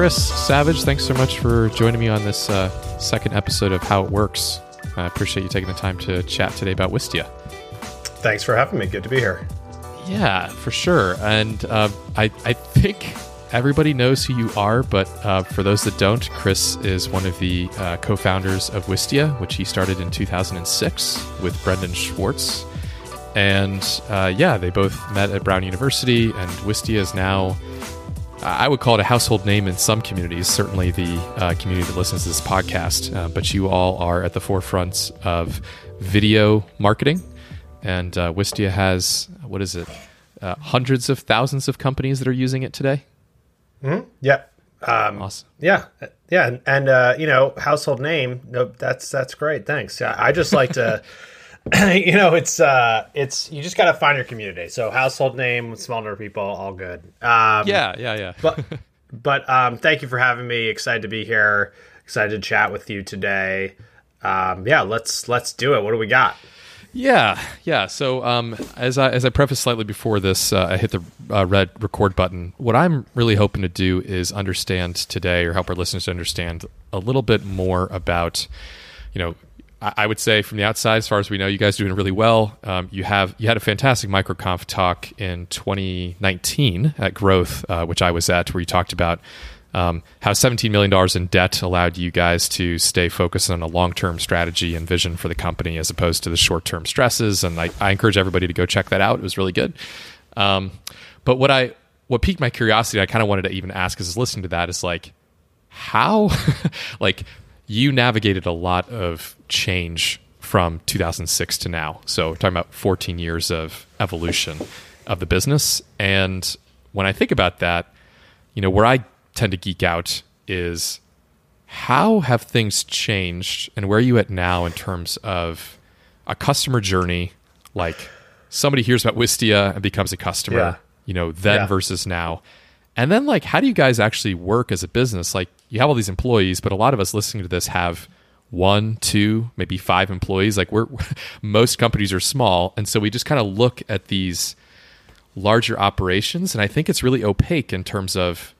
Chris Savage, thanks so much for joining me on this uh, second episode of How It Works. I appreciate you taking the time to chat today about Wistia. Thanks for having me. Good to be here. Yeah, for sure. And uh, I, I think everybody knows who you are, but uh, for those that don't, Chris is one of the uh, co founders of Wistia, which he started in 2006 with Brendan Schwartz. And uh, yeah, they both met at Brown University, and Wistia is now, I would call it a household name in some communities, certainly the uh, community that listens to this podcast. Uh, but you all are at the forefront of video marketing. And uh, Wistia has, what is it, uh, hundreds of thousands of companies that are using it today? Mm-hmm. Yeah. Um, awesome. Yeah, yeah, and, and uh, you know, household name. No, that's that's great. Thanks. Yeah, I just like to, you know, it's uh, it's you just got to find your community. So household name, small number of people, all good. Um, yeah, yeah, yeah. but but um, thank you for having me. Excited to be here. Excited to chat with you today. Um, yeah, let's let's do it. What do we got? Yeah, yeah. So um, as I as I preface slightly before this, uh, I hit the uh, red record button. What I'm really hoping to do is understand today, or help our listeners to understand a little bit more about, you know, I, would say from the outside, as far as we know, you guys doing really well. Um, you have you had a fantastic microconf talk in 2019 at Growth, uh, which I was at, where you talked about um, how $17 million in debt allowed you guys to stay focused on a long term strategy and vision for the company as opposed to the short term stresses. And I, I, encourage everybody to go check that out. It was really good. Um, but what I what piqued my curiosity, I kind of wanted to even ask, is listening to that is like, how, like, you navigated a lot of change from 2006 to now. So talking about 14 years of evolution of the business. And when I think about that, you know, where I tend to geek out is how have things changed and where are you at now in terms of a customer journey like somebody hears about wistia and becomes a customer yeah. you know then yeah. versus now and then like how do you guys actually work as a business like you have all these employees but a lot of us listening to this have one two maybe five employees like we're most companies are small and so we just kind of look at these larger operations and i think it's really opaque in terms of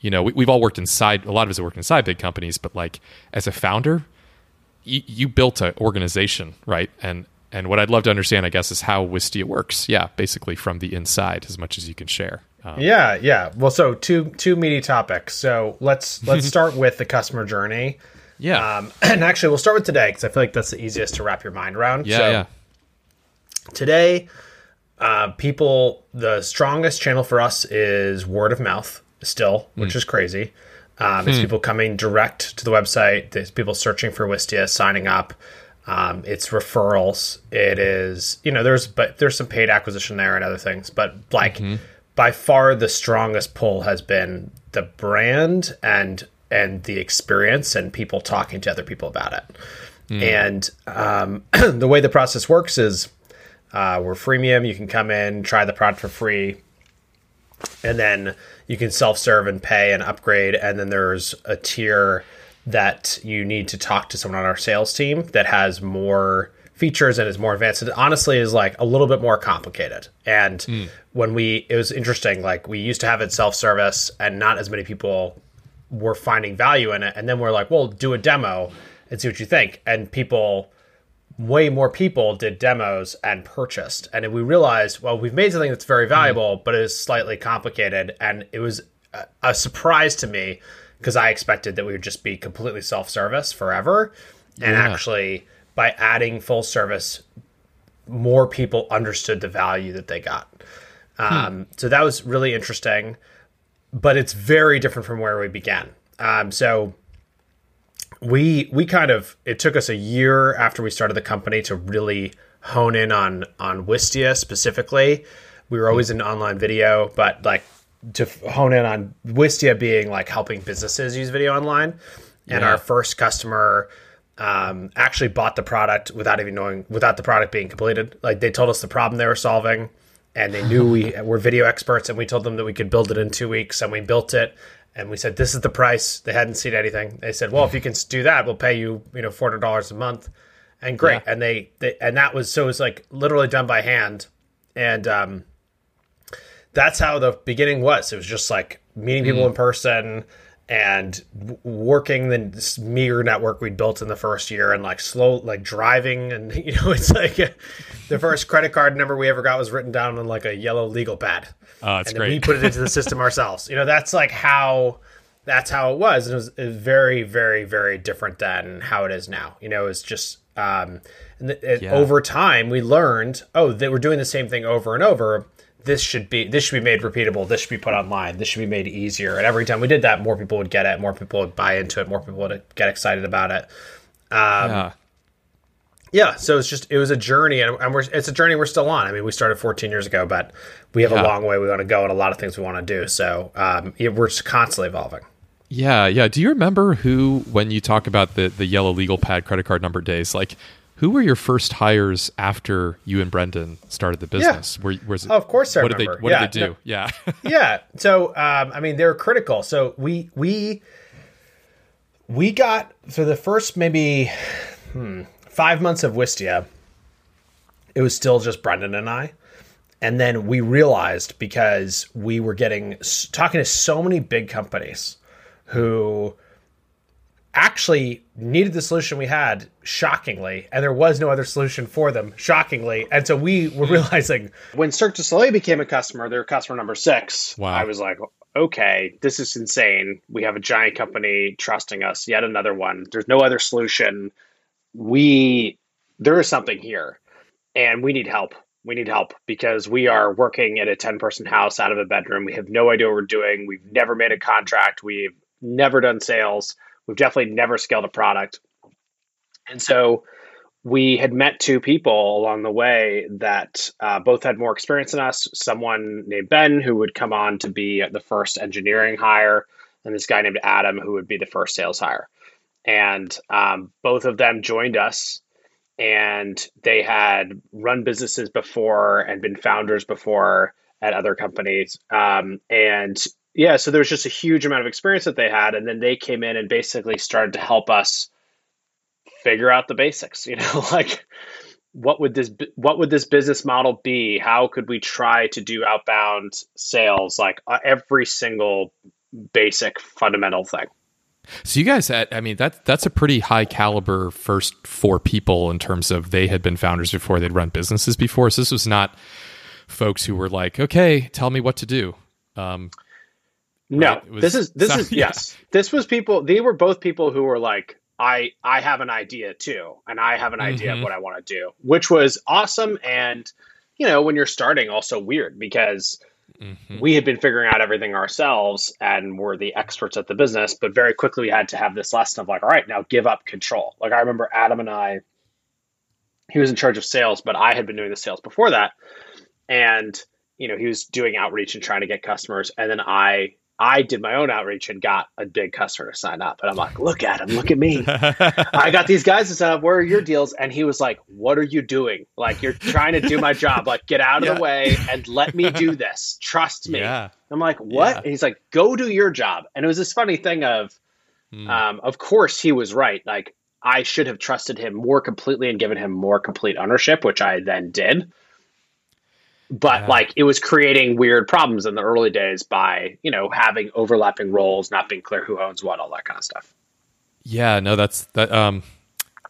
you know, we, have all worked inside. A lot of us have worked inside big companies, but like as a founder, you, you built an organization, right? And and what I'd love to understand, I guess, is how Wistia works. Yeah, basically from the inside, as much as you can share. Um, yeah, yeah. Well, so two two meaty topics. So let's let's start with the customer journey. Yeah. Um, and actually, we'll start with today because I feel like that's the easiest to wrap your mind around. Yeah, so, yeah. Today, uh, people, the strongest channel for us is word of mouth still, which mm. is crazy. Um, it's hmm. people coming direct to the website. There's people searching for Wistia, signing up. Um, it's referrals. It is you know there's but there's some paid acquisition there and other things, but like mm-hmm. By far the strongest pull has been the brand and and the experience and people talking to other people about it. Mm. And um, the way the process works is uh, we're freemium. You can come in, try the product for free, and then you can self serve and pay and upgrade. And then there's a tier that you need to talk to someone on our sales team that has more features and is more advanced. It honestly is like a little bit more complicated. And mm. when we, it was interesting, like we used to have it self service and not as many people were finding value in it. And then we're like, well, do a demo and see what you think. And people, way more people did demos and purchased. And we realized, well, we've made something that's very valuable, mm. but it is slightly complicated. And it was a, a surprise to me because I expected that we would just be completely self service forever. And yeah. actually, by adding full service, more people understood the value that they got. Hmm. Um, So that was really interesting, but it's very different from where we began. Um, so we we kind of it took us a year after we started the company to really hone in on on Wistia specifically. We were always in online video, but like to hone in on Wistia being like helping businesses use video online. And yeah. our first customer um, actually bought the product without even knowing without the product being completed. Like they told us the problem they were solving, and they knew we were video experts, and we told them that we could build it in two weeks, and we built it and we said this is the price they hadn't seen anything they said well if you can do that we'll pay you you know $400 a month and great yeah. and they, they, and that was so it was like literally done by hand and um that's how the beginning was it was just like meeting people mm. in person and working the meager network we'd built in the first year and like slow like driving and you know it's like the first credit card number we ever got was written down on like a yellow legal pad. Oh, that's and we put it into the system ourselves. You know that's like how that's how it was. And it was, it was very very very different than how it is now. You know it's just um and it- Yeah. over time we learned oh they were doing the same thing over and over this should be this should be made repeatable this should be put online this should be made easier and every time we did that more people would get it more people would buy into it more people would get excited about it um, yeah. yeah so it's just it was a journey and, and we're it's a journey we're still on i mean we started 14 years ago but we have Yeah. a long way we want to go and a lot of things we want to do so um, yeah, we're just constantly evolving Yeah, yeah. Do you remember who, when you talk about the the yellow legal pad credit card number days, like who were your first hires after you and Brendan started the business? Were, was it, Of course I what did remember. they What Yeah, did they do? no- Yeah, yeah so um, i mean they're critical so we we we got for the first maybe hmm, five months of wistia it was still just brendan and i and then we realized because we were getting talking to so many big companies who actually needed the solution we had shockingly and there was no other solution for them shockingly. And so we were hmm. realizing when cirque du soleil became a customer they're customer number six. Wow. i was like okay this is insane. We have a giant company trusting us yet another one. There's no other solution. We there is something here and we need help. We need help because we are working at a 10 person house out of a bedroom. We have no idea what we're doing. We've never made a contract. We've never done sales we've definitely never scaled a product. And so we had met two people along the way that uh, both had more experience than us. Someone named ben who would come on to be the first engineering hire and this guy named adam who would be the first sales hire. And um, both of them joined us and they had run businesses before and been founders before at other companies. Um, and yeah so there was just a huge amount of experience that they had and then they came in and basically started to help us figure out the basics you know like what would this what would this business model be how could we try to do outbound sales like uh, every single basic fundamental thing So you guys had, I mean, that that's a pretty high caliber first four people in terms of they had been founders before, they'd run businesses before. So this was not folks who were like, okay, tell me what to do. Um, Right? It was- this is this so- is yeah. yes. This was people. They were both people who were like, I I have an idea too, and I have an idea Mhm. of what I want to do, which was awesome. And you know, when you're starting, also weird because mhm. we had been figuring out everything ourselves and were the experts at the business, but very quickly we had to have this lesson of like, all right, now give up control. Like I remember Adam and I, he was in charge of sales, but I had been doing the sales before that, and you know he was doing outreach and trying to get customers, and then I I did my own outreach and got a big customer to sign up, and I'm like, look at him, look at me. I got these guys to sign up. Where are your deals? And he was like, "What are you doing? Like you're trying to do my job. Like get out of Yeah. the way and let me do this. Trust me." yeah. I'm like, "What?" Yeah. And he's like, "Go do your job." And it was this funny thing of, Hmm. um, of course he was right. Like I should have trusted him more completely and given him more complete ownership, which I then did. But Yeah. like it was creating weird problems in the early days by you know having overlapping roles, not being clear who owns what, all that kind of stuff. Yeah, no, that's that. Um,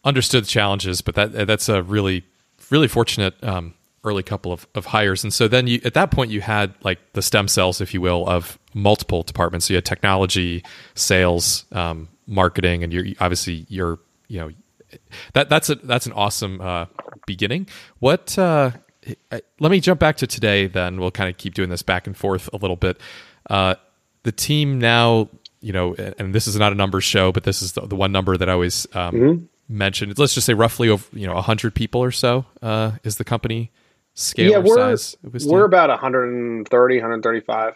understood the challenges, but that that's a really, really fortunate um, early couple of, of hires. And so then you, at that point, you had like the stem cells, if you will, of multiple departments. So you had technology, sales, um, marketing, and you're obviously you're you know that that's a that's an awesome uh, beginning. What? Uh, I- let me jump back to today. Then we'll kind of keep doing this back and forth a little bit. Uh, the team now, you know, and this is not a numbers show, but this is the, the one number that I always um, mention. Let's just say roughly, over, you know, hundred people or so uh, is the company scale yeah, we're size. we're about 130, 135.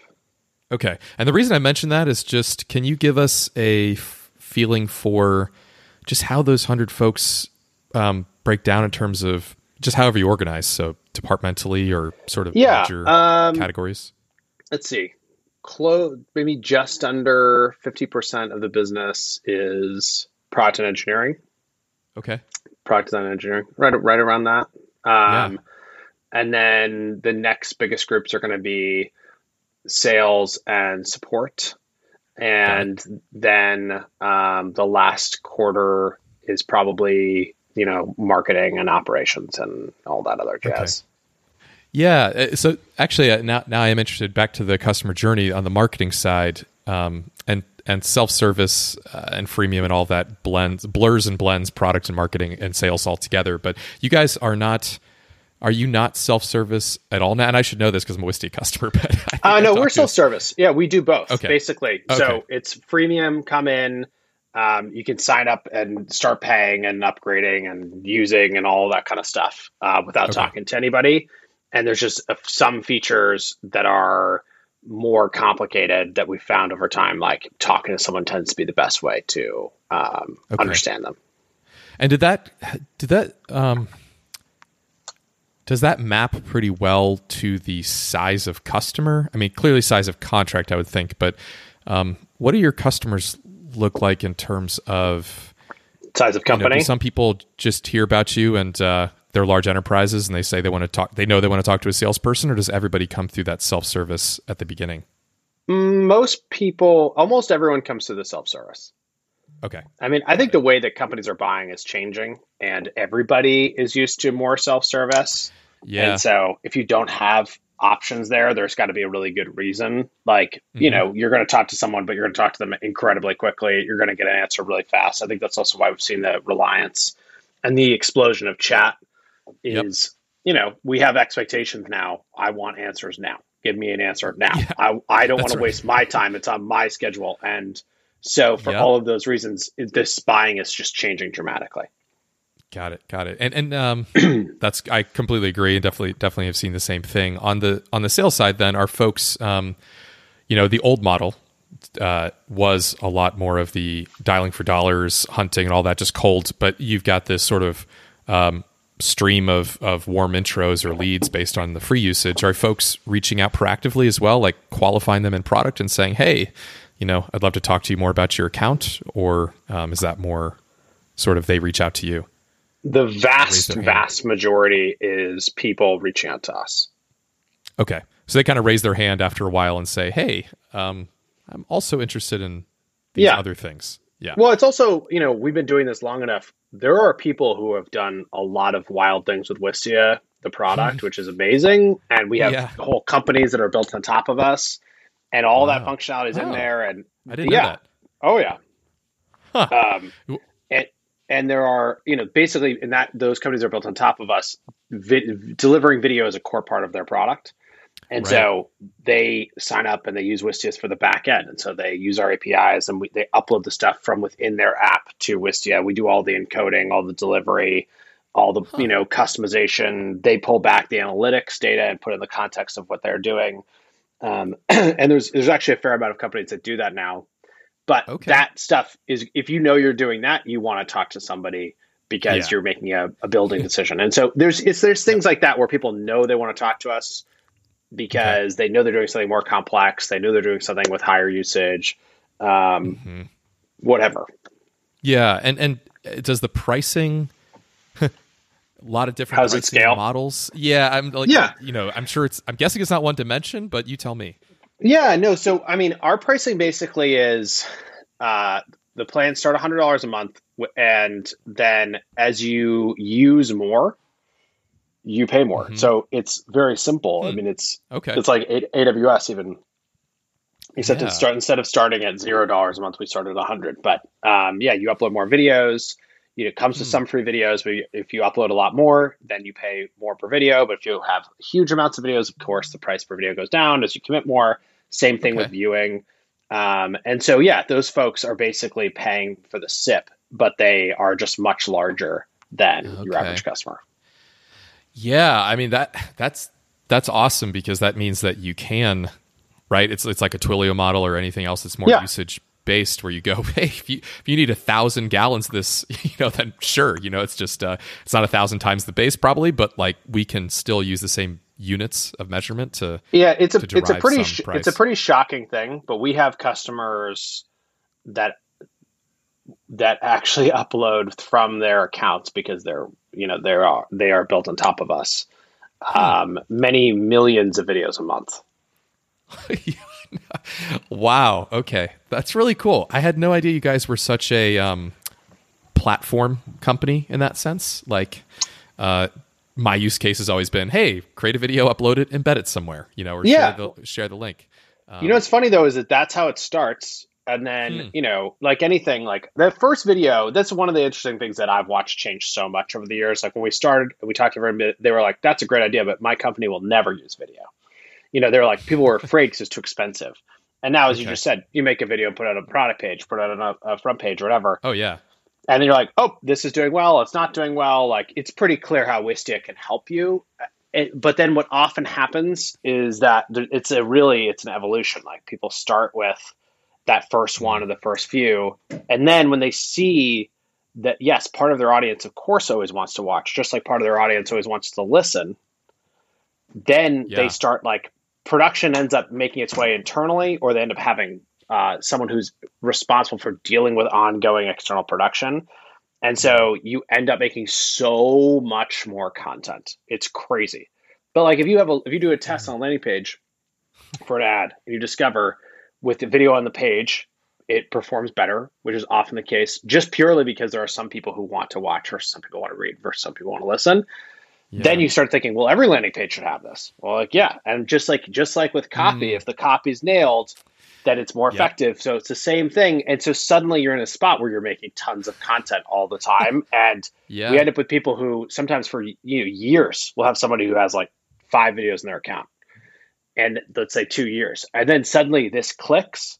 Okay. And the reason I mention that is just can you give us a f- feeling for just how those 100 folks um, break down in terms of just however you organize? So departmentally or sort of Yeah, major um, categories? let's see close maybe just under 50% of the business is product and engineering Okay. product design and engineering right right around that Yeah. um, and then the next biggest groups are going to be sales and support and then um, the last quarter is probably you know marketing and operations and all that other jazz. Okay. Yeah. uh, So actually, uh, now now I am interested. Back to the customer journey on the marketing side, um, and and self service uh, and freemium and all that blends blurs and blends product and marketing and sales all together. But you guys are not. Are you not self service at all now? And I should know this because I'm a Wistia customer. But Uh, no, we're self service. Yeah, we do both Okay. basically. Okay. So it's freemium. Come in. Um, you can sign up and start paying and upgrading and using and all that kind of stuff uh, without Okay. talking to anybody. And there's just uh, some features that are more complicated that we found over time. Like talking to someone tends to be the best way to um, Okay. understand them. And did that did that um does that map pretty well to the size of customer? I mean, clearly size of contract, I would think, but um, what do your customers look like in terms of Size of you know, company. some people just hear about you and uh, they're large enterprises and they say they want to talk they know they want to talk to a salesperson or does everybody come through that self-service at the beginning? Most people, almost everyone comes to the self service. Okay. I mean, I think the way that companies are buying is changing, and everybody is used to more self service. Yeah. And so, if you don't have options there, there's got to be a really good reason. Like, you Mhm. know, you're going to talk to someone, but you're going to talk to them incredibly quickly. You're going to get an answer really fast. I think that's also why we've seen the reliance and the explosion of chat Yep. is, you know, we have expectations now. I want answers now. Give me an answer now. Yeah, I, I don't want to waste my time. It's on my schedule. And so, for Yep. all of those reasons, this buying is just changing dramatically. Got it, got it. And and um, that's I completely agree, and definitely definitely have seen the same thing on the on the sales side. Then are folks, um, you know, the old model uh, was a lot more of the dialing for dollars, hunting, and all that, just cold. But you've got this sort of um, stream of of warm intros or leads based on the free usage. Are folks reaching out proactively as well, like qualifying them in product and saying, "Hey, you know, I'd love to talk to you more about your account," or um, is that more sort of they reach out to you? The vast, vast majority is people reaching out to us. Okay. So they kind of raise their hand after a while and say, "Hey, um, I'm also interested in these Yeah. other things." Yeah. Well, it's also, you know, we've been doing this long enough. There are people who have done a lot of wild things with Wistia, the product, which is amazing. And we have Yeah. whole companies that are built on top of us, and all that functionality is in there. And I didn't yeah. know that. oh yeah, Huh. um, W- and there are, you know, basically, in that those companies are built on top of us. Vi- delivering video is a core part of their product. And Right. so they sign up and they use Wistia for the back end. And so they use our APIs and we, they upload the stuff from within their app to Wistia. We do all the encoding, all the delivery, all the you know customization. They pull back the analytics data and put it in the context of what they're doing. Um, and there's there's actually a fair amount of companies that do that now. But Okay. that stuff is if you know you're doing that, you want to talk to somebody because Yeah. you're making a, a building decision. And so there's it's there's things like that where people know they want to talk to us because they know they're doing something more complex. They know they're doing something with higher usage, um, Mhm. whatever. Yeah, and and does the pricing a lot of different How does it scale? models? Yeah, I'm like Yeah. you know, I'm sure it's I'm guessing it's not one dimension, but you tell me. Yeah, no. So, I mean, our pricing basically is uh, the plans start $100 a month, and then as you use more, you pay more. Mhm. So it's very simple. I Hmm. mean, it's Okay. it's like A- AWS even. Except Yeah. start instead of starting at zero dollars a month, we started at a hundred. But um, yeah, you upload more videos. You know, it comes with Hmm. some free videos, but if you upload a lot more, then you pay more per video. But if you have huge amounts of videos, of course, the price per video goes down as you commit more. Same thing Okay. with viewing. Um, and so, yeah, those folks are basically paying for the SIP, but they are just much larger than your average customer. Yeah, I mean that that's that's awesome because that means that you can, right? It's it's like a Twilio model or anything else that's more Yeah. usage based, where you go, hey, if you if you need a thousand gallons of this, you know, then sure, you know, it's just uh, it's not a thousand times the base probably, but like we can still use the same units of measurement to Yeah, it's a it's a pretty sh- it's a pretty shocking thing, but we have customers that that actually upload from their accounts because they're you know they are they are built on top of us. Hmm. Um, many millions of videos a month. wow. Okay, that's really cool. I had no idea you guys were such a um, platform company in that sense. Like, uh, my use case has always been, hey, create a video, upload it, embed it somewhere, you know, or Yeah. share, the, share the link. Um, you know what's funny though is that that's how it starts, and then Hmm. you know, like anything, like the first video. That's one of the interesting things that I've watched change so much over the years. Like when we started, we talked to everybody. They were like, "That's a great idea, but my company will never use video." You know, they were like, people were afraid because it's too expensive. And now, as you just said, you make a video, put it on a product page, put it on a, a front page, or whatever. oh yeah, and then you're like, oh, this is doing well, it's not doing well. Like it's pretty clear how Wistia can help you. It, but then what often happens is that it's a really it's an evolution. Like people start with that first one or the first few, and then when they see that yes, part of their audience, of course, always wants to watch, just like part of their audience always wants to listen. Then Yeah. they start like production ends up making its way internally, or they end up having uh, someone who's responsible for dealing with ongoing external production. And so you end up making so much more content. It's crazy. But like if you have a if you do a test on a landing page for an ad and you discover with the video on the page it performs better, which is often the case, just purely because there are some people who want to watch versus some people want to read versus some people want to listen. yeah. Then you start thinking, well, every landing page should have this. Well, like yeah, and just like just like with copy, Mm. if the copy's nailed, then it's more Yep. effective. So it's the same thing. And so suddenly you're in a spot where you're making tons of content all the time, and yeah, we end up with people who sometimes for you know years will have somebody who has like five videos in their account, and let's say two years, and then suddenly this clicks,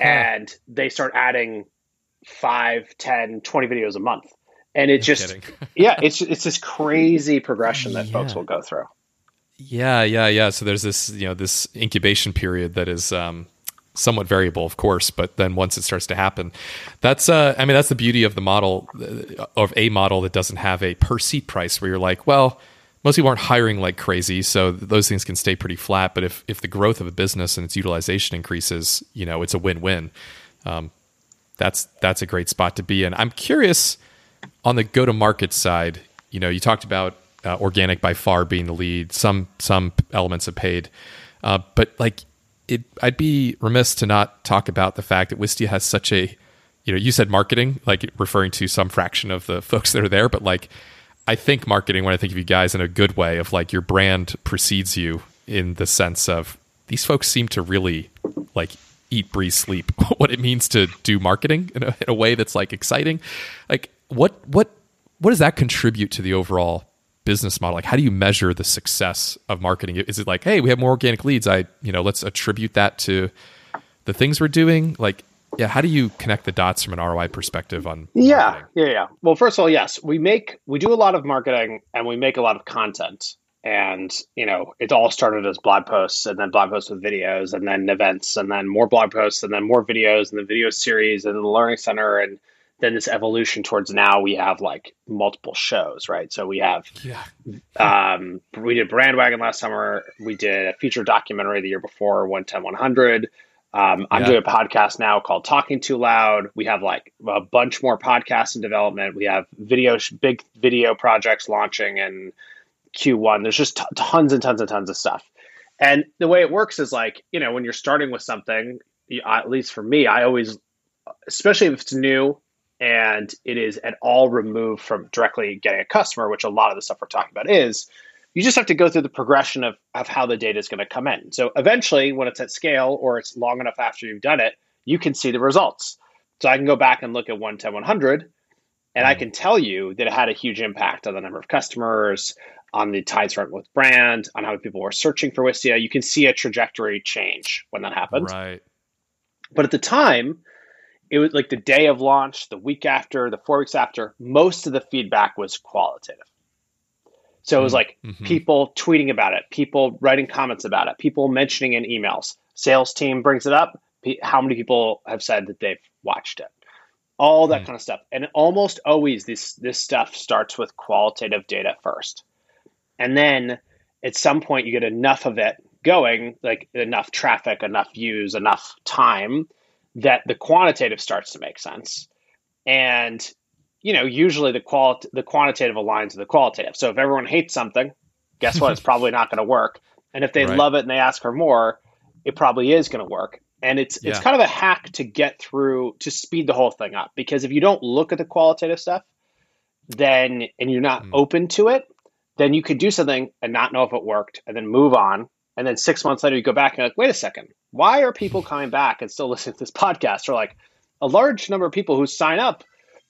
and they start adding five, 10, 20 videos a month, and it No just yeah, it's it's this crazy progression that folks will go through. Yeah, yeah, yeah. So there's this, you know, this incubation period that is um, somewhat variable, of course, but then once it starts to happen, that's, uh, I mean, that's the beauty of the model uh, of a model that doesn't have a per seat price where you're like, well, most people aren't hiring like crazy, so those things can stay pretty flat. But if if the growth of a business and its utilization increases, you know, it's a win-win. Um, that's that's a great spot to be in. I'm curious on the go-to-market side. You know, you talked about uh, organic by far being the lead. Some some elements of paid, uh, but like it, I'd be remiss to not talk about the fact that Wistia has such a, you know, you said marketing, like referring to some fraction of the folks that are there, but like I think marketing when I think of you guys in a good way of like your brand precedes you in the sense of these folks seem to really like eat, breathe, sleep what it means to do marketing in a, in a way that's like exciting. Like what what what does that contribute to the overall business model? Like how do you measure the success of marketing? Is it like, hey, we have more organic leads? I you know let's attribute that to the things we're doing. Like yeah, how do you connect the dots from an ROI perspective on? Yeah, marketing? yeah, yeah. Well, first of all, yes, we make we do a lot of marketing and we make a lot of content. And you know, it all started as blog posts, and then blog posts with videos, and then events, and then more blog posts, and then more videos, and the video series, and the learning center, and then this evolution towards now we have like multiple shows, right? So we have Yeah. um, we did Brandwagon last summer. We did a feature documentary the year before, 110 100. Um, I'm Yeah. doing a podcast now called Talking Too Loud. We have like a bunch more podcasts in development. We have video, big video projects launching in Q1. There's just t- tons and tons and tons of stuff. And the way it works is like, you know, when you're starting with something, you- at least for me, I always, especially if it's new and it is at all removed from directly getting a customer, which a lot of the stuff we're talking about is, you just have to go through the progression of, of how the data is going to come in. So eventually, when it's at scale or it's long enough after you've done it, you can see the results. So I can go back and look at 110 100, and I Mm. can tell you that it had a huge impact on the number of customers, on the tides front with brand, on how many people were searching for Wistia. You can see a trajectory change when that happens. Right. But at the time, it was like the day of launch, the week after, the four weeks after, most of the feedback was qualitative. So it was Mm, like mhm. people tweeting about it, people writing comments about it, people mentioning in emails. Sales team brings it up. How many people have said that they've watched it? All that Mm. kind of stuff. And almost always this this stuff starts with qualitative data first. And then at some point you get enough of it going, like enough traffic, enough views, enough time that the quantitative starts to make sense. And you know, usually the qual the quantitative aligns with the qualitative. So if everyone hates something, guess what? it's probably not going to work. And if they Right. love it and they ask for more, it probably is going to work. And it's it's kind of a hack to get through to speed the whole thing up because if you don't look at the qualitative stuff, then and you're not Mm. open to it, then you could do something and not know if it worked and then move on. And then six months later, you go back and you're like, wait a second, why are people coming back and still listening to this podcast? Or like a large number of people who sign up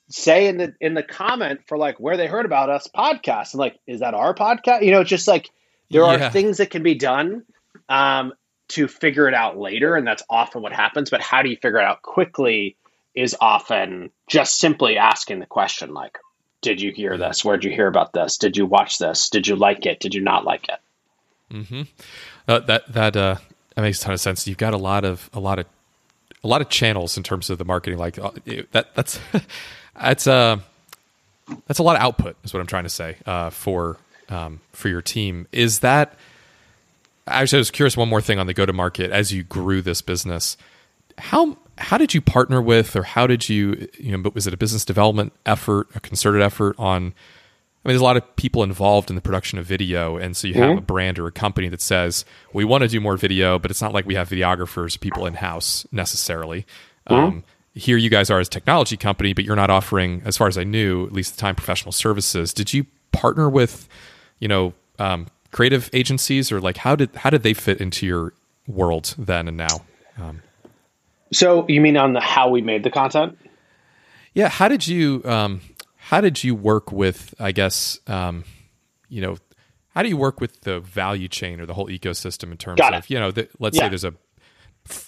say in the in the comment for like where they heard about us podcast. And like is that our podcast? You know it's just like there Yeah. are things that can be done um, to figure it out later and that's often what happens. But how do you figure it out quickly is often just simply asking the question like did you hear this? Where'd you hear about this? Did you watch this? Did you like it? Did you not like it Uh, that that uh, that makes a ton of sense. You've got a lot of a lot of a lot of channels in terms of the marketing. Like uh, that that's that's uh that's a lot of output. Is what I'm trying to say uh, for um, for your team. Is that actually? I was curious. One more thing on the go to market as you grew this business. How how did you partner with, or how did you you know? But Was it a business development effort, a concerted effort on? I mean, there's a lot of people involved in the production of video, and so you have a brand or a company that says we want to do more video, but it's not like we have videographers, people in house necessarily. Um, here, you guys are as a technology company, but you're not offering, as far as I knew, at least the time, professional services. Did you partner with, you know, um, creative agencies, or like how did how did they fit into your world then and now? so you mean on the how we made the content Yeah, how did you um, how did you work with? I guess um, you know, how do you work with the value chain or the whole ecosystem in terms of you know, the, let's Yeah. say there's a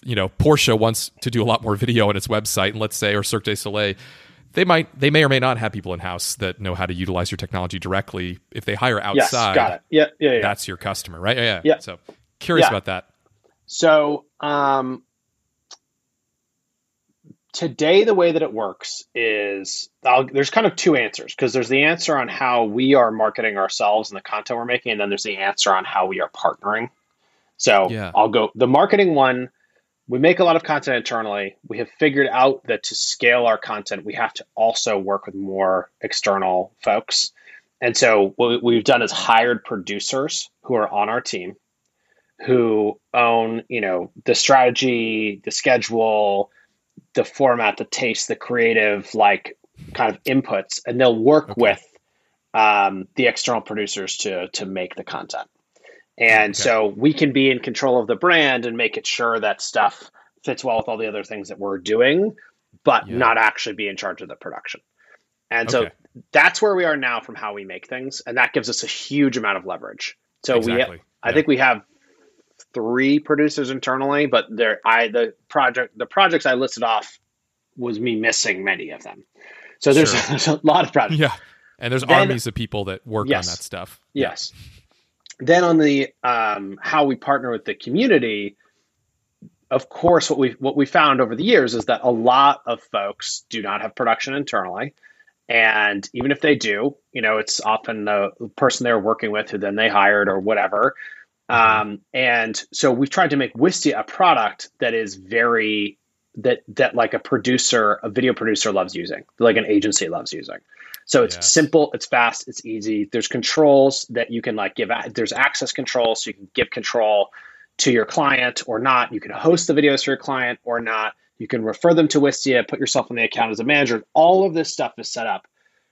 you know Porsche wants to do a lot more video on its website, and let's say or Cirque du Soleil. They might, they may or may not have people in house that know how to utilize your technology directly. If they hire yes outside, got it yeah yeah yeah that's your customer, right? Yeah, yeah. Yeah. So curious about that. So um, today, the way that it works is I'll, there's kind of two answers because there's the answer on how we are marketing ourselves and the content we're making, and then there's the answer on how we are partnering. So Yeah. I'll go the marketing one. We make a lot of content internally. We have figured out that to scale our content, we have to also work with more external folks. And so what we've done is hired producers who are on our team who own, you know, the strategy, the schedule, the format, the taste, the creative, like kind of inputs, and they'll work Okay. with um, the external producers to to make the content. And Okay. so we can be in control of the brand and make it sure that stuff fits well with all the other things that we're doing, but Yeah. not actually be in charge of the production. And so that's where we are now from how we make things, and that gives us a huge amount of leverage. So Exactly. we, I Yeah. think we have three producers internally, but there, I the project, the projects I listed off was me missing many of them. So there's, Sure. there's a lot of projects. Yeah, and there's Then- armies of people that work Yes. on that stuff. Yes. Then on the um, how we partner with the community, of course, what we what we found over the years is that a lot of folks do not have production internally, and even if they do, you know, it's often the person they're working with who then they hired or whatever. Um, and so we've tried to make Wistia a product that is very that that like a producer, a video producer loves using, like an agency loves using. So it's simple, it's fast, it's easy. There's controls that you can like give. There's access controls, so you can give control to your client or not. You can host the videos for your client or not. You can refer them to Wistia, put yourself on the account as a manager. All of this stuff is set up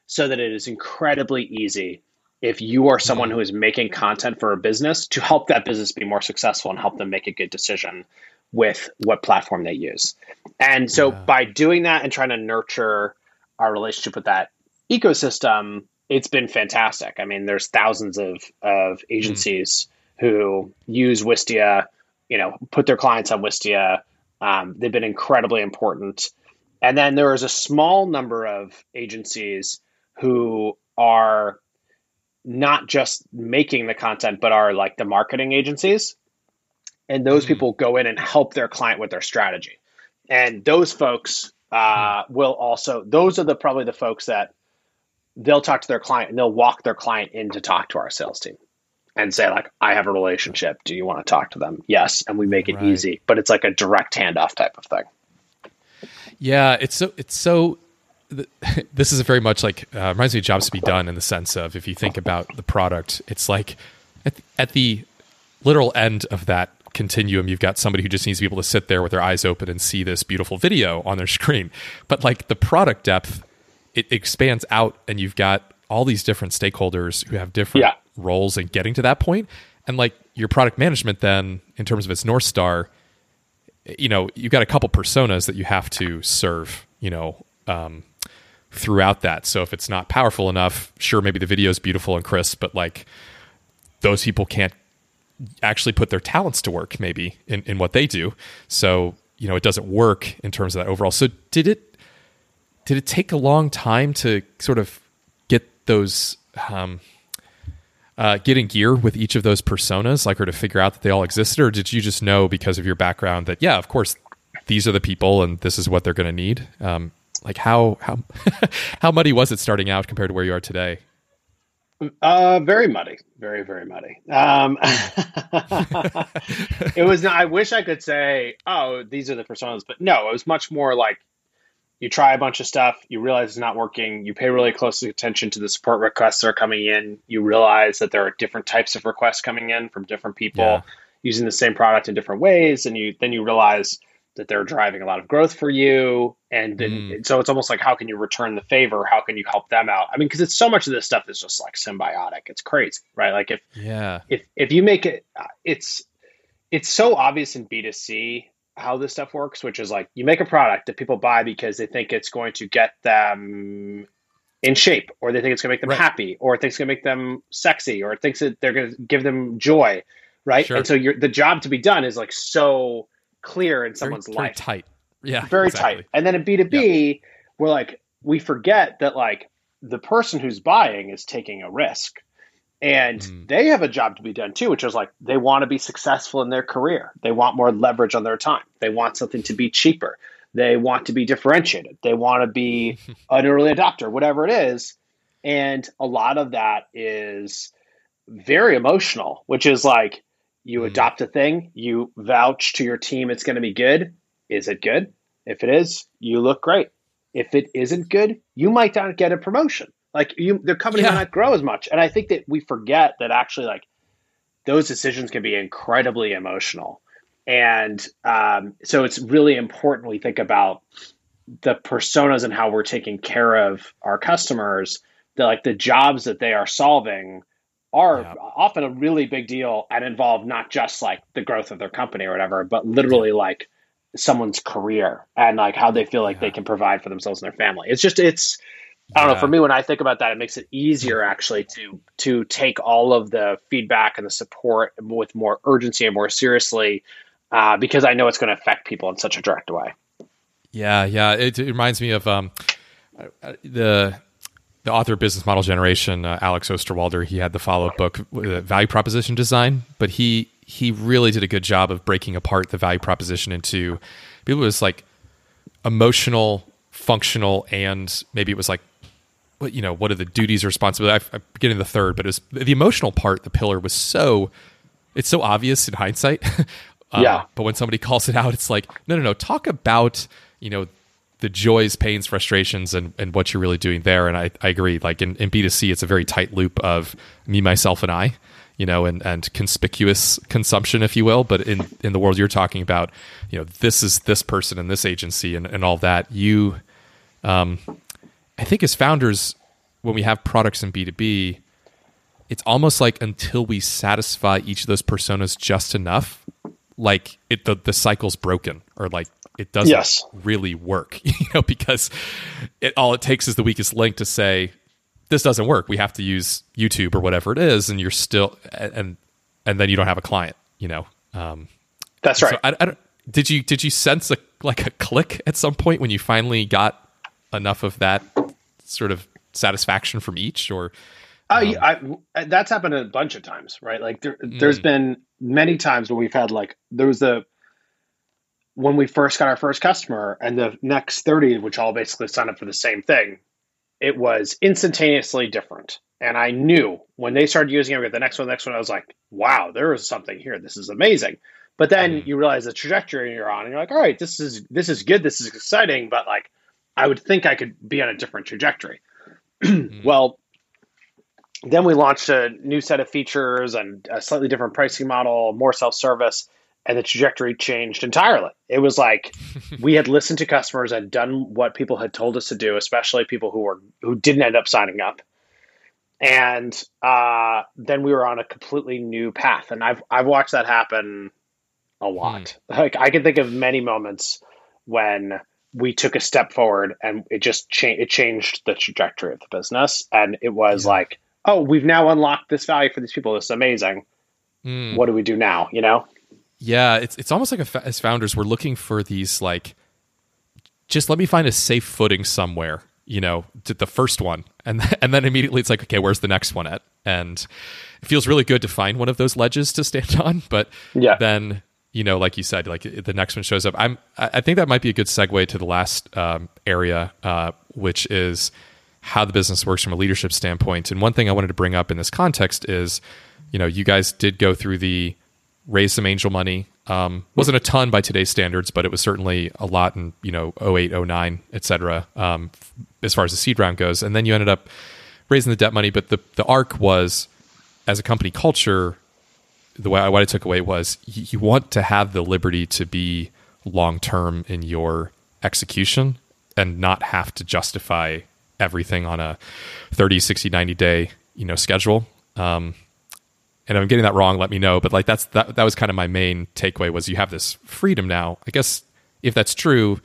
so that it is incredibly easy if you are someone who is making content for a business to help that business be more successful and help them make a good decision with what platform they use. And so Yeah. by doing that and trying to nurture our relationship with that ecosystem, it's been fantastic. I mean, there's thousands of, of agencies who use Wistia, you know, put their clients on Wistia. Um, they've been incredibly important. And then there is a small number of agencies who are not just making the content, but are like the marketing agencies. And those Mhm. people go in and help their client with their strategy. And those folks uh, will also, those are the probably the folks that they'll talk to their client and they'll walk their client in to talk to our sales team and say, like, I have a relationship. Do you want to talk to them? Yes. And we make it Right. easy, but it's like a direct handoff type of thing. Yeah, it's so it's so. Th- This is very much like uh, reminds me of jobs to be done in the sense of if you think about the product, it's like at, at the literal end of that continuum, you've got somebody who just needs to be able to sit there with their eyes open and see this beautiful video on their screen. But like the product depth, it expands out, and you've got all these different stakeholders who have different Yeah. roles in getting to that point. And like your product management, then in terms of its north star, you know, you've got a couple personas that you have to serve. You know. Um, throughout that. So if it's not powerful enough, sure, maybe the video is beautiful and crisp, but like those people can't actually put their talents to work maybe in, in what they do. So, you know, it doesn't work in terms of that overall. So did it did it take a long time to sort of get those um uh, get in gear with each of those personas, like, or to figure out that they all existed, or did you just know because of your background that, yeah, of course, these are the people and this is what they're going to need? Um, like, how how how muddy was it starting out compared to where you are today? Uh, very muddy, very very muddy. Um, it was. I wish I could say, oh, these are the personas, but no, it was much more like you try a bunch of stuff, you realize it's not working, you pay really close attention to the support requests that are coming in, you realize that there are different types of requests coming in from different people Yeah. using the same product in different ways, and you then you realize that they're driving a lot of growth for you, and then, Mm. so it's almost like how can you return the favor? How can you help them out? I mean, because it's so much of this stuff is just like symbiotic. It's crazy, right? Like if Yeah, if if you make it it's it's so obvious in b2c how this stuff works which is like you make a product that people buy because they think it's going to get them in shape or they think it's going to make them Right. happy or it thinks it's going to make them sexy or it thinks that they're going to give them joy right Sure. and so the job to be done is like so clear in someone's very life Very tight. Yeah, very exactly. tight. And then in B2B, we're like, we forget that like the person who's buying is taking a risk. And Mhm. they have a job to be done too, which is like they want to be successful in their career. They want more leverage on their time. They want something to be cheaper. They want to be differentiated. They want to be an early adopter, whatever it is. And a lot of that is very emotional, which is like you Mhm. adopt a thing, you vouch to your team it's going to be good. Is it good? If it is, you look great. If it isn't good, you might not get a promotion. Like you, the company Yeah. might not grow as much. And I think that we forget that actually, like those decisions can be incredibly emotional. And um, so it's really important we think about the personas and how we're taking care of our customers. That like the jobs that they are solving are Yeah. often a really big deal and involve not just like the growth of their company or whatever, but literally like someone's career and like how they feel like Yeah. they can provide for themselves and their family. It's just it's I don't know. For me, when I think about that, it makes it easier actually to to take all of the feedback and the support with more urgency and more seriously, uh, because I know it's going to affect people in such a direct way. Yeah, yeah. It, it reminds me of um, the the author of Business Model Generation, uh, Alex Osterwalder. He had the follow up book, uh, Value Proposition Design, but he he really did a good job of breaking apart the value proposition into people was like emotional, functional, and maybe it was like what you know what are the duties or responsibilities. I, I'm getting the third, but it was the emotional part. The pillar was so it's so obvious in hindsight. Uh, Yeah. But when somebody calls it out, it's like, no, no, no. Talk about you know the joys, pains, frustrations, and and what you're really doing there. And I, I agree. Like in, in B2C, it's a very tight loop of me, myself, and I. You know, and and conspicuous consumption, if you will. But in in the world you're talking about, you know, this is this person and this agency and and all that. You, um, I think as founders, when we have products in B2B, it's almost like until we satisfy each of those personas just enough, like it the, the cycle's broken or like it doesn't Yes. really work. You know, because it all it takes is the weakest link to say this doesn't work. We have to use YouTube or whatever it is, and you're still and and then you don't have a client. You know, um, That's right. so I, I don't, did you did you sense a like a click at some point when you finally got enough of that sort of satisfaction from each or Uh, yeah, I, that's happened a bunch of times, right? Like there, there's been many times where we've had like there was the when we first got our first customer and the next 30 which all basically signed up for the same thing it was instantaneously different. And i knew when they started using it we got the next one the next one i was like wow there is something here. This is amazing. But then mm-hmm. you realize the trajectory you're on and you're like all right this is this is good. This is exciting. But like i would think i could be on a different trajectory. Mm-hmm. Well then we launched a new set of features and a slightly different pricing model, more self-service, and the trajectory changed entirely. It was like we had listened to customers and done what people had told us to do, especially people who were who didn't end up signing up. And uh, then we were on a completely new path, and I've I've watched that happen a lot. Hmm. Like I can think of many moments when we took a step forward and it just changed it changed the trajectory of the business and it was yeah. like oh we've now unlocked this value for these people this is amazing mm. what do we do now you know yeah it's it's almost like a, as founders we're looking for these like just let me find a safe footing somewhere you know the first one and and then immediately it's like okay where's the next one at and it feels really good to find one of those ledges to stand on but yeah then you know, like you said, like the next one shows up. I'm, I think that might be a good segue to the last um, area, uh, which is how the business works from a leadership standpoint. And one thing I wanted to bring up in this context is, you know, you guys did go through the raise some angel money. Um, wasn't a ton by today's standards, but it was certainly a lot in, you know, 08, 09, et cetera, um, as far as the seed round goes. And then you ended up raising the debt money. But the, the arc was, as a company culture, the way I, what I took away was you, you want to have the liberty to be long term in your execution and not have to justify everything on a 30 60 90 day you know schedule um, and if i'm getting that wrong let me know but like that's that, that was kind of my main takeaway was you have this freedom now i guess if that's true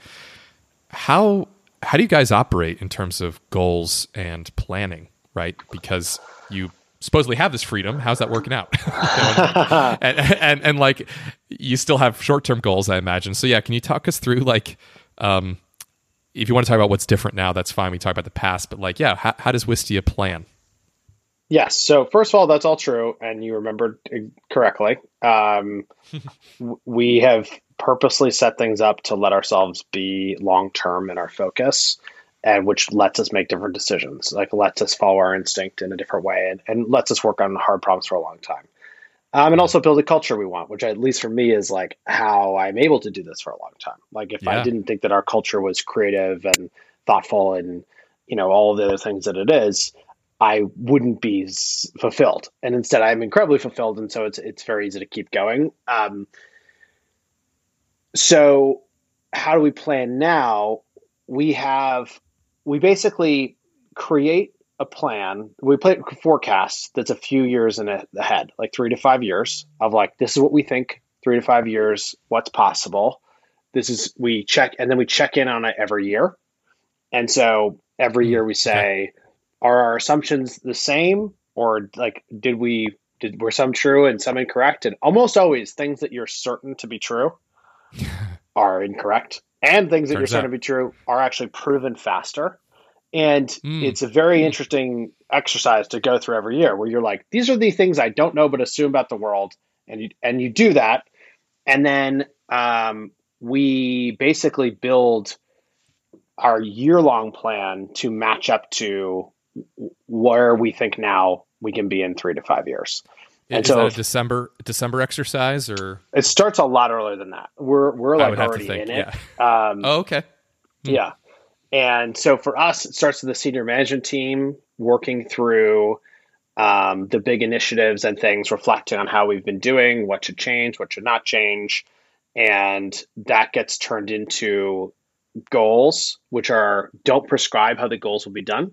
how how do you guys operate in terms of goals and planning right because you supposedly have this freedom. How's that working out? and, and, and, like you still have short term goals, I imagine. So yeah, can you talk us through like um, if you want to talk about what's different now, that's fine. We talk about the past, but like yeah, how, how does Wistia plan? Yes. So first of all, that's all true, and you remembered correctly. Um, we have purposely set things up to let ourselves be long term in our focus and which lets us make different decisions, like lets us follow our instinct in a different way and, and lets us work on hard problems for a long time. Um, and also build a culture we want, which at least for me is like how I'm able to do this for a long time. Like if yeah. I didn't think that our culture was creative and thoughtful and you know all the other things that it is, I wouldn't be fulfilled. And instead, I'm incredibly fulfilled, and so it's it's very easy to keep going. Um, so how do we plan now? We have we basically create a plan. We play forecast that's a few years in ahead, like three to five years of like this is what we think three to five years, what's possible. This is we check and then we check in on it every year. And so every year we say, okay. Are our assumptions the same or like did we did were some true and some incorrect? And almost always things that you're certain to be true are incorrect and things that Turns you're saying to be true are actually proven faster. And mm. it's a very interesting exercise to go through every year where you're like, these are the things I don't know but assume about the world. And you and you do that. And then um, we basically build our year long plan to match up to where we think now we can be in three to five years. And is so that a December December exercise or it starts a lot earlier than that. We're we're like already think, in it. Yeah. Um, oh, okay. Hmm. Yeah. And so for us, it starts with the senior management team working through um, the big initiatives and things, reflecting on how we've been doing, what should change, what should not change, and that gets turned into goals, which are don't prescribe how the goals will be done.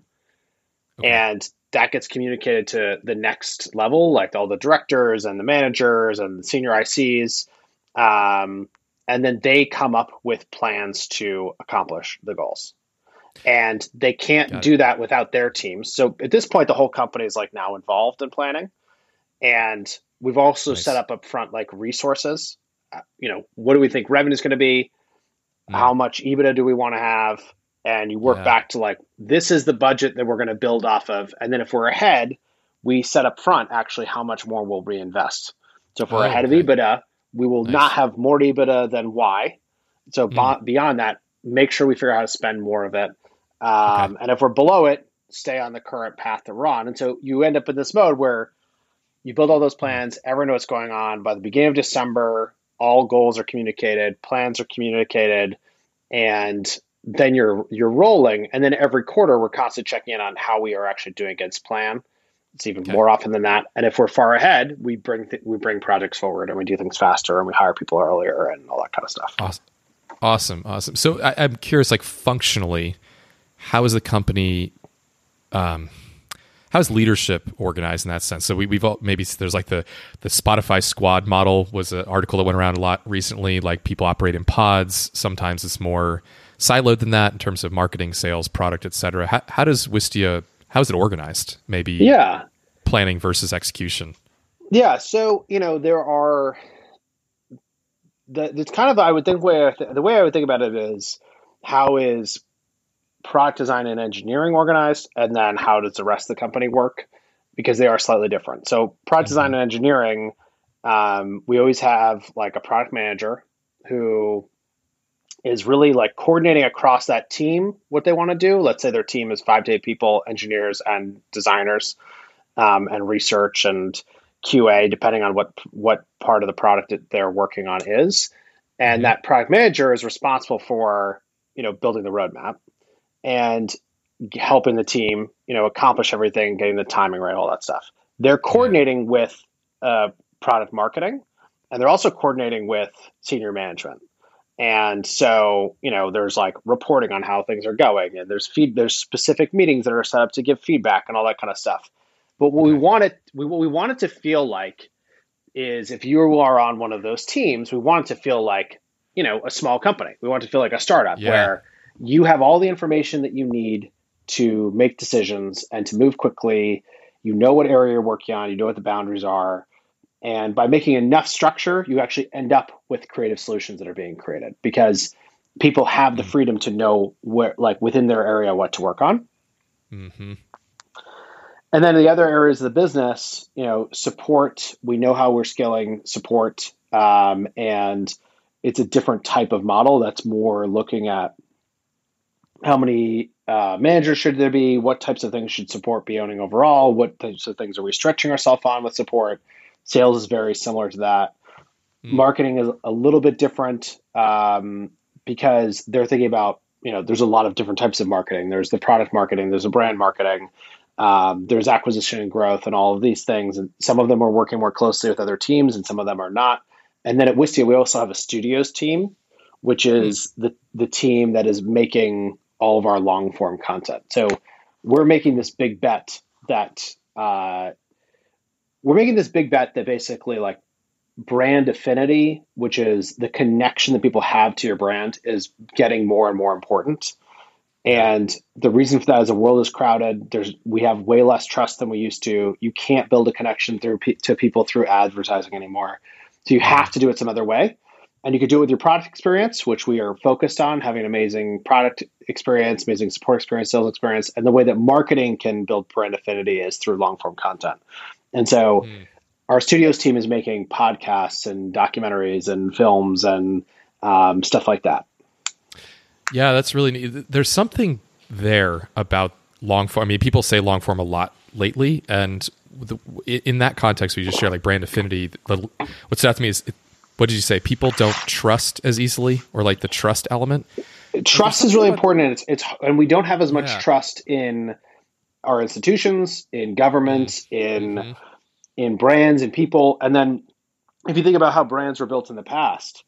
Okay. And that gets communicated to the next level, like all the directors and the managers and the senior ICs. Um, and then they come up with plans to accomplish the goals. And they can't do that without their teams. So at this point, the whole company is like now involved in planning. And we've also nice. set up up front like resources. Uh, you know, what do we think revenue is going to be? Mm. How much EBITDA do we want to have? And you work yeah. back to like this is the budget that we're going to build off of and then if we're ahead we set up front actually how much more we'll reinvest so if we're oh, ahead okay. of ebitda we will nice. not have more ebitda than y so mm. beyond that make sure we figure out how to spend more of it um, okay. and if we're below it stay on the current path that we're on and so you end up in this mode where you build all those plans everyone knows what's going on by the beginning of december all goals are communicated plans are communicated and then you're you're rolling, and then every quarter we're constantly checking in on how we are actually doing against plan. It's even okay. more often than that. And if we're far ahead, we bring th- we bring projects forward and we do things faster and we hire people earlier and all that kind of stuff. Awesome, awesome, awesome. So I, am curious, like functionally, how is the company? Um, how is leadership organized in that sense? So we, we've all maybe there's like the the Spotify squad model was an article that went around a lot recently. Like people operate in pods. Sometimes it's more siloed than that in terms of marketing, sales, product, etc. How, how does Wistia how is it organized? Maybe yeah, planning versus execution. Yeah, so you know there are the it's kind of I would think way the way I would think about it is how is product design and engineering organized, and then how does the rest of the company work because they are slightly different. So product mm-hmm. design and engineering, um, we always have like a product manager who is really like coordinating across that team what they want to do. Let's say their team is five to eight people, engineers and designers, um, and research and QA, depending on what what part of the product that they're working on is. And mm-hmm. that product manager is responsible for you know building the roadmap and helping the team you know accomplish everything, getting the timing right, all that stuff. They're coordinating with uh, product marketing, and they're also coordinating with senior management. And so, you know, there's like reporting on how things are going, and there's feed, there's specific meetings that are set up to give feedback and all that kind of stuff. But what we want it, we, what we want it to feel like is if you are on one of those teams, we want it to feel like, you know, a small company. We want it to feel like a startup yeah. where you have all the information that you need to make decisions and to move quickly. You know what area you're working on, you know what the boundaries are, and by making enough structure, you actually end up with creative solutions that are being created because people have the mm. freedom to know where, like within their area, what to work on. Mm-hmm. And then the other areas of the business, you know, support. We know how we're scaling support, um, and it's a different type of model that's more looking at how many uh, managers should there be, what types of things should support be owning overall, what types of things are we stretching ourselves on with support Sales is very similar to that. Mm. Marketing is a little bit different um, because they're thinking about you know there's a lot of different types of marketing. There's the product marketing, there's a brand marketing, um, there's acquisition and growth, and all of these things. And some of them are working more closely with other teams, and some of them are not. And then at Wistia, we also have a studios team, which hmm. is mm. the the team that is making all of our long form content. So we're making this big bet that uh, we're making this big bet that basically like brand affinity, which is the connection that people have to your brand, is getting more and more important. And the reason for that is the world is crowded. There's we have way less trust than we used to. You can't build a connection through to people through advertising anymore. So you have to do it some other way. And you could do it with your product experience, which we are focused on having an amazing product experience, amazing support experience, sales experience. And the way that marketing can build brand affinity is through long form content. And so mm. our studios team is making podcasts and documentaries and films and um, stuff like that. Yeah, that's really neat. There's something there about long form. I mean, people say long form a lot lately, and the, in that context, we just share like brand affinity. The, what stood out to me is, what did you say? People don't trust as easily, or like the trust element. Trust is really about, important, and it's, it's and we don't have as much yeah. trust in our institutions, in governments, mm-hmm. in mm-hmm. in brands and people. And then if you think about how brands were built in the past,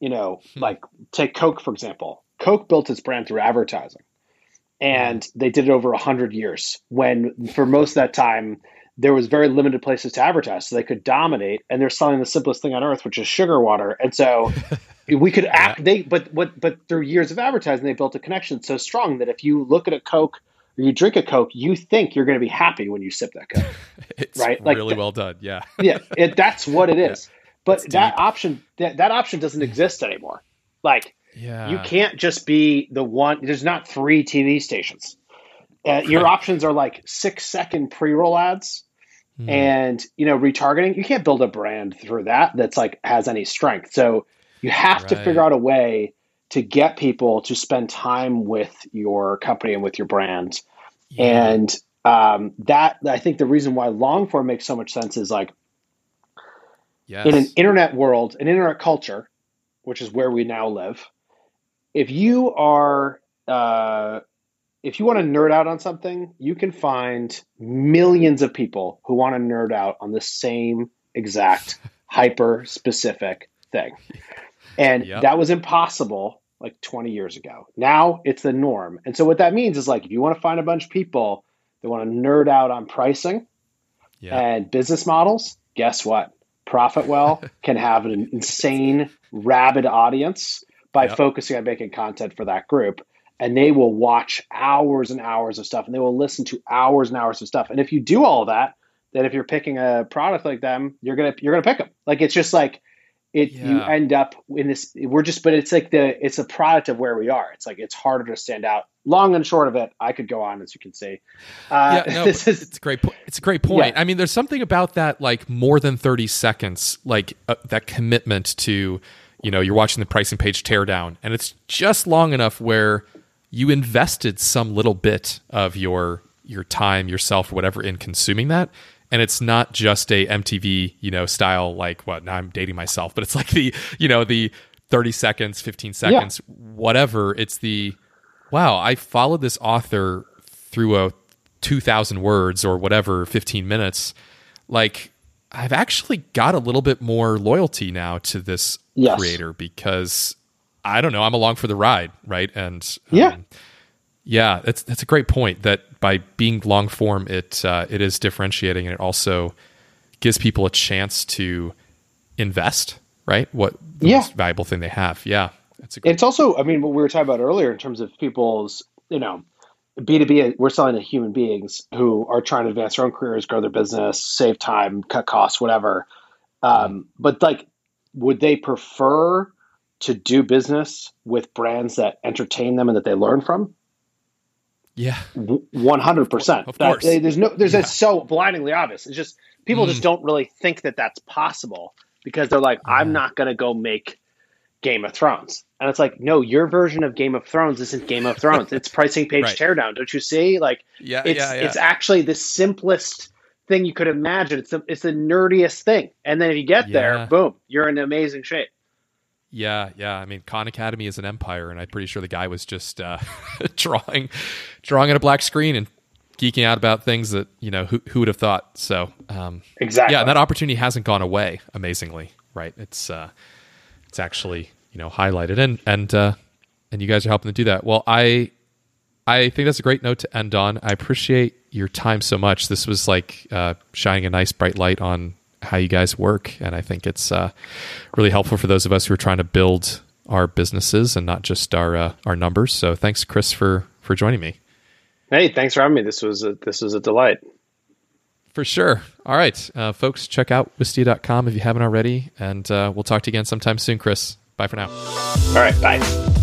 you know, hmm. like take Coke for example. Coke built its brand through advertising. And they did it over a hundred years when for most of that time there was very limited places to advertise. So they could dominate and they're selling the simplest thing on earth, which is sugar water. And so we could act they but but but through years of advertising they built a connection so strong that if you look at a Coke or you drink a Coke, you think you're going to be happy when you sip that Coke. it's right? Like really well done. Yeah. yeah. It, that's what it is. Yeah. But that option, that, that option doesn't exist anymore. Like, yeah. you can't just be the one, there's not three TV stations. Uh, your options are like six second pre roll ads mm. and, you know, retargeting. You can't build a brand through that that's like has any strength. So you have right. to figure out a way to get people to spend time with your company and with your brand. Yeah. And um, that I think the reason why long form makes so much sense is like yes. in an internet world, an internet culture, which is where we now live. If you are uh, if you want to nerd out on something, you can find millions of people who want to nerd out on the same exact hyper specific thing. And yep. that was impossible like 20 years ago. Now it's the norm. And so what that means is like if you want to find a bunch of people that want to nerd out on pricing yep. and business models, guess what? Profitwell can have an insane rabid audience by yep. focusing on making content for that group and they will watch hours and hours of stuff and they will listen to hours and hours of stuff. And if you do all that, then if you're picking a product like them, you're gonna you're gonna pick them. Like it's just like it yeah. you end up in this we're just but it's like the it's a product of where we are it's like it's harder to stand out long and short of it i could go on as you can see uh, yeah, no, this is it's a great point it's a great point yeah. i mean there's something about that like more than 30 seconds like uh, that commitment to you know you're watching the pricing page tear down and it's just long enough where you invested some little bit of your your time yourself whatever in consuming that and it's not just a MTV, you know, style like what now I'm dating myself, but it's like the, you know, the 30 seconds, 15 seconds, yeah. whatever. It's the wow, I followed this author through a 2000 words or whatever, 15 minutes. Like I've actually got a little bit more loyalty now to this yes. creator because I don't know, I'm along for the ride, right? And um, yeah. Yeah, that's that's a great point. That by being long form, it uh, it is differentiating, and it also gives people a chance to invest. Right, what the yeah. most valuable thing they have. Yeah, that's it's it's also. I mean, what we were talking about earlier in terms of people's, you know, B two B. We're selling to human beings who are trying to advance their own careers, grow their business, save time, cut costs, whatever. Um, but like, would they prefer to do business with brands that entertain them and that they learn from? Yeah, one hundred percent. Of course, there's no, there's yeah. so blindingly obvious. It's just people mm. just don't really think that that's possible because they're like, I'm not going to go make Game of Thrones, and it's like, no, your version of Game of Thrones isn't Game of Thrones. it's pricing page right. teardown. Don't you see? Like, yeah, it's yeah, yeah. it's actually the simplest thing you could imagine. It's the it's the nerdiest thing, and then if you get there, boom, you're in amazing shape. Yeah, yeah. I mean, Khan Academy is an empire, and I'm pretty sure the guy was just uh, drawing, drawing on a black screen and geeking out about things that you know who who would have thought. So um, exactly, yeah. that opportunity hasn't gone away. Amazingly, right? It's uh, it's actually you know highlighted, and and uh, and you guys are helping to do that. Well, I I think that's a great note to end on. I appreciate your time so much. This was like uh, shining a nice bright light on how you guys work. And I think it's uh, really helpful for those of us who are trying to build our businesses and not just our uh, our numbers. So thanks, Chris, for for joining me. Hey, thanks for having me. This was a, this was a delight. For sure. All right, uh, folks, check out wistia.com if you haven't already, and uh, we'll talk to you again sometime soon, Chris. Bye for now. All right, bye.